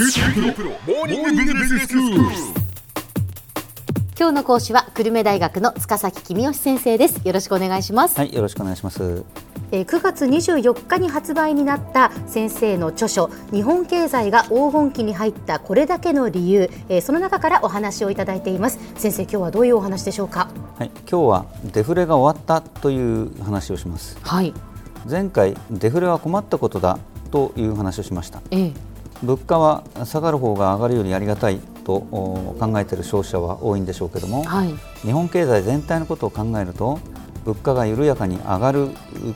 今日の講師は久留米大学の塚崎君吉先生です。よろしくお願いします、はい、よろしくお願いします。えー9月24日に発売になった先生の著書日本経済が黄金期に入ったこれだけの理由、えーその中からお話をいただいています。先生今日はどういうお話でしょうか？はい、今日はデフレが終わったという話をします。はい。前回デフレは困ったことだという話をしました。ええ物価は下がる方が上がるよりありがたいとお考えている消費者は多いんでしょうけども、はい。日本経済全体のことを考えると物価が緩やかに上がる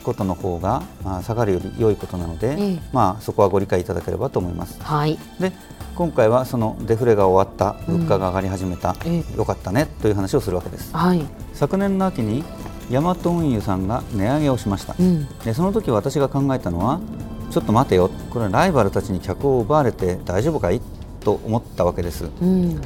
ことの方がまあ下がるより良いことなので、ええ。まあそこはご理解いただければと思います。はい。で今回はそのデフレが終わった物価が上がり始めた、え。良かったねという話をするわけです。はい。昨年の秋にヤマト運輸さんが値上げをしました、うん。でその時私が考えたのはちょっと待てよこれはライバルたちに客を奪われて大丈夫かいと思ったわけです。うん。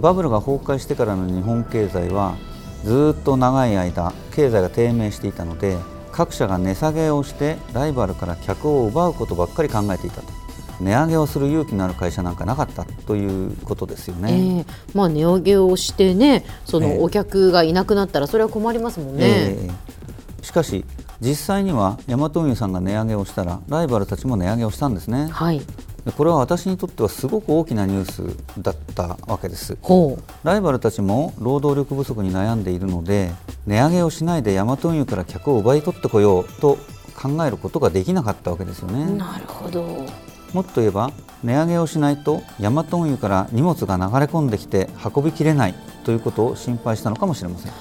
バブルが崩壊してからの日本経済はずっと長い間経済が低迷していたので各社が値下げをしてライバルから客を奪うことばっかり考えていたと。値上げをする勇気のある会社なんかなかったということですよね。ええ。まあ値上げをしてねそええ。のお客がいなくなったらそれは困りますもんね、ええ。しかし実際にはヤマト運輸さんが値上げをしたらライバルたちも値上げをしたんですね。はい。でこれは私にとってはすごく大きなニュースだったわけです。ライバルたちも労働力不足に悩んでいるので値上げをしないでヤマト運輸から客を奪い取ってこようと考えることができなかったわけですよね。なるほどもっと言えば値上げをしないとヤマト運輸から荷物が流れ込んできて運びきれないということを心配したのかもしれません。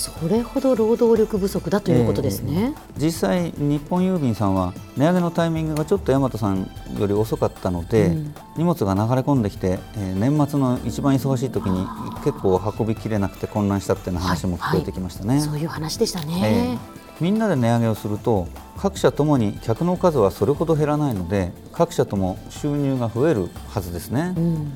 それほど労働力不足だということですね、実際、日本郵便さんは値上げのタイミングがちょっと大和さんより遅かったので、うん。荷物が流れ込んできて、えー年末の一番忙しい時に結構運びきれなくて混乱したっていう話も聞こえてきましたね。そういう話でしたえね、ーみんなで値上げをすると各社ともに客の数はそれほど減らないので各社とも収入が増えるはずですね。うん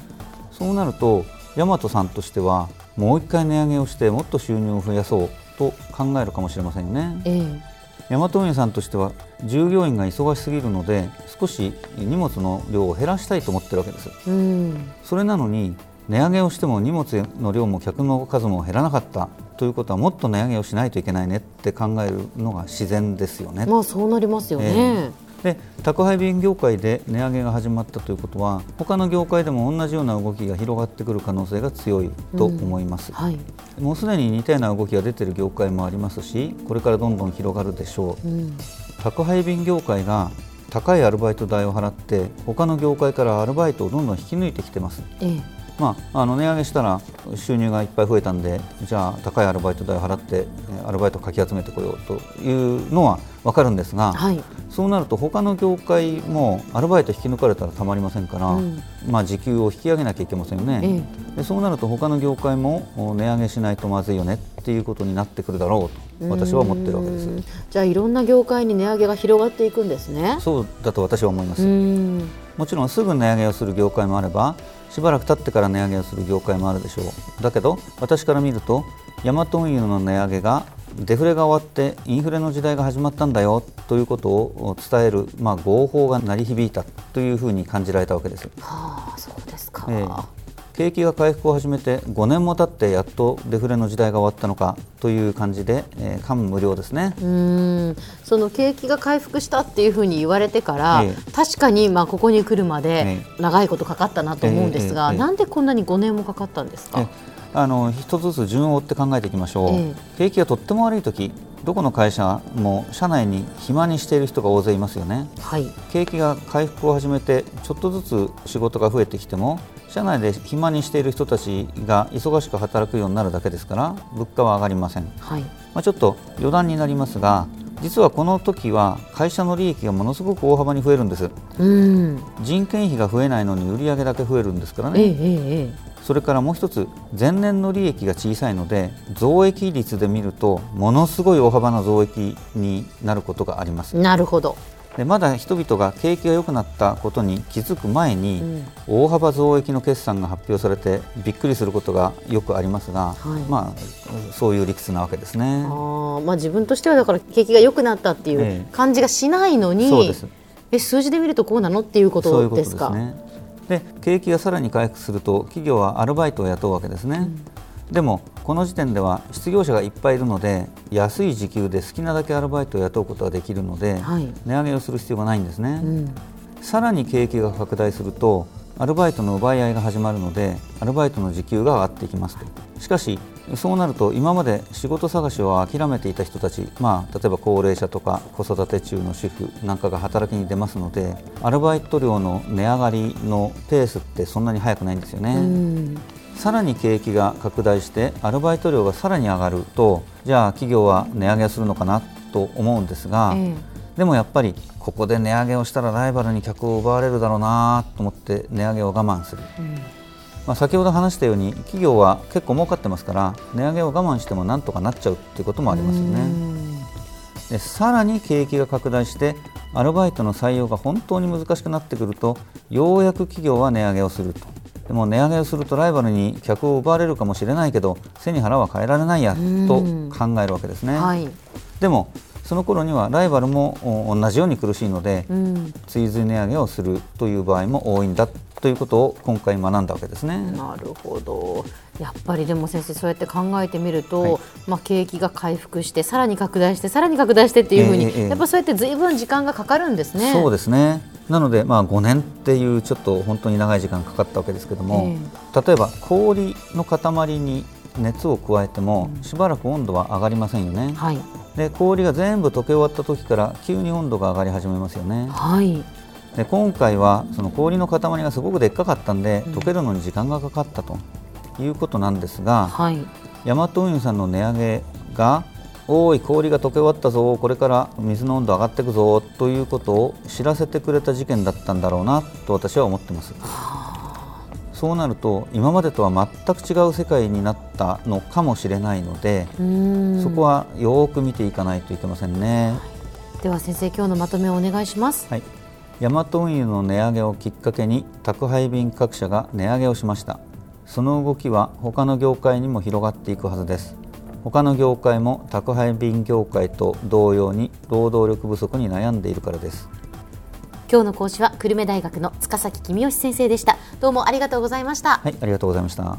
そうなると大和さんとしてはもう一回値上げをしてもっと収入を増やそうと考えるかもしれませんよね。ええヤマト運輸さんとしては従業員が忙しすぎるので少し荷物の量を減らしたいと思ってるわけですうんそれなのに値上げをしても荷物の量も客の数も減らなかった。ということはもっと値上げをしないといけないねって考えるのが自然ですよね。まあそうなりますよね、で宅配便業界で値上げが始まったということは他の業界でも同じような動きが広がってくる可能性が強いと思います。はい、もうすでに似たような動きが出ている業界もありますしこれからどんどん広がるでしょう。うん、宅配便業界が高いアルバイト代を払って他の業界からアルバイトをどんどん引き抜いてきてます、ええまあ、あの値上げしたら収入がいっぱい増えたんでじゃあ高いアルバイト代を払ってえーアルバイトをかき集めてこようというのは分かるんですが、はい。そうなると他の業界もアルバイト引き抜かれたらたまりませんから、うん。まあ、時給を引き上げなきゃいけませんよね、でそうなると他の業界もお値上げしないとまずいよねっていうことになってくるだろうと私は思ってるわけです。うんじゃあいろんな業界に値上げが広がっていくんですね。そうだと私は思います、うん。もちろんすぐ値上げをする業界もあればしばらく経ってから値上げをする業界もあるでしょう。だけど私から見るとヤマト運輸の値上げがデフレが終わってインフレの時代が始まったんだよということを伝える、まあ、合法が鳴り響いたというふうに感じられたわけです、はあそうですか、ええ景気が回復を始めて5年も経ってやっとデフレの時代が終わったのかという感じで、えー感無量ですね。うん。その景気が回復したっていうふうに言われてから、え確かにまあここに来るまでえ長いことかかったなと思うんですが、ええええ。なんでこんなに5年もかかったんですか？え。あの一つずつ順を追って考えていきましょう、え。景気がとっても悪い時どこの会社も社内に暇にしている人が大勢いますよね。はい、景気が回復を始めてちょっとずつ仕事が増えてきても社内で暇にしている人たちが忙しく働くようになるだけですから物価は上がりません、はい、まあ、ちょっと余談になりますが実はこの時は会社の利益がものすごく大幅に増えるんです。うん、人件費が増えないのに売上だけ増えるんですからええね、ええそれからもう一つ前年の利益が小さいので増益率で見るとものすごい大幅な増益になることがあります。ええなるほど。でまだ人々が景気が良くなったことに気づく前に、うん大幅増益の決算が発表されてびっくりすることがよくありますが、はいまあ、そういう理屈なわけですねあ。ーまあ自分としてはだから景気が良くなったっていえうえ感じがしないのに、そうですえ数字で見るとこうなのっていうこそういうこととでか。ですすね。で景気がさらに回復すると企業はアルバイトを雇うわけですね、うん、でもこの時点では失業者がいっぱいいるので安い時給で好きなだけアルバイトを雇うことができるので、はい、値上げをする必要がないんですね、うん、さらに景気が拡大するとアルバイトの奪い合いが始まるのでアルバイトの時給が上がっていきますと。しかしそうなると今まで仕事探しを諦めていた人たち、まあ、例えば高齢者とか子育て中の主婦なんかが働きに出ますのでアルバイト料の値上がりのペースってそんなに速くないんですよね。さらに景気が拡大してアルバイト料がさらに上がるとじゃあ企業は値上げをするのかなと思うんですが、えー、でもやっぱりここで値上げをしたらライバルに客を奪われるだろうなと思って値上げを我慢する。うんまあ、先ほど話したように企業は結構儲かってますから値上げを我慢してもなんとかなっちゃうっていうこともありますよね。でさらに景気が拡大してアルバイトの採用が本当に難しくなってくるとようやく企業は値上げをするとでも値上げをするとライバルに客を奪われるかもしれないけど背に腹は変えられないやと考えるわけですね。はい、でもその頃にはライバルも同じように苦しいので、うん、追随値上げをするという場合も多いんだということを今回学んだわけですね。なるほど。やっぱりでも先生そうやって考えてみると、はい、まあ、景気が回復してさらに拡大してさらに拡大してっていうふうに、えー、やっぱそうやってずいぶん時間がかかるんですね。そうですねなので、まあ、5年っていうちょっと本当に長い時間かかったわけですけども、えー、例えば氷の塊に熱を加えてもしばらく温度は上がりませんよね。はい。で氷が全部溶け終わった時から急に温度が上がり始めますよね。はい、で今回はその氷の塊がすごくでっかかったんで、溶けるのに時間がかかったということなんですが、はい、ヤマト運輸さんの値上げがおい氷が溶け終わったぞ。これから水の温度上がっていくぞ。ということを知らせてくれた事件だったんだろうなと私は思ってます。そうなると今までとは全く違う世界になったのかもしれないのでそこはよく見ていかないといけませんね、はい、では先生今日のまとめをお願いします、はい、ヤマト運輸の値上げをきっかけに宅配便各社が値上げをしました。その動きは他の業界にも広がっていくはずです他の業界も宅配便業界と同様に労働力不足に悩んでいるからです。今日の講師は久留米大学の塚崎君吉先生でした。どうもありがとうございました。はいありがとうございました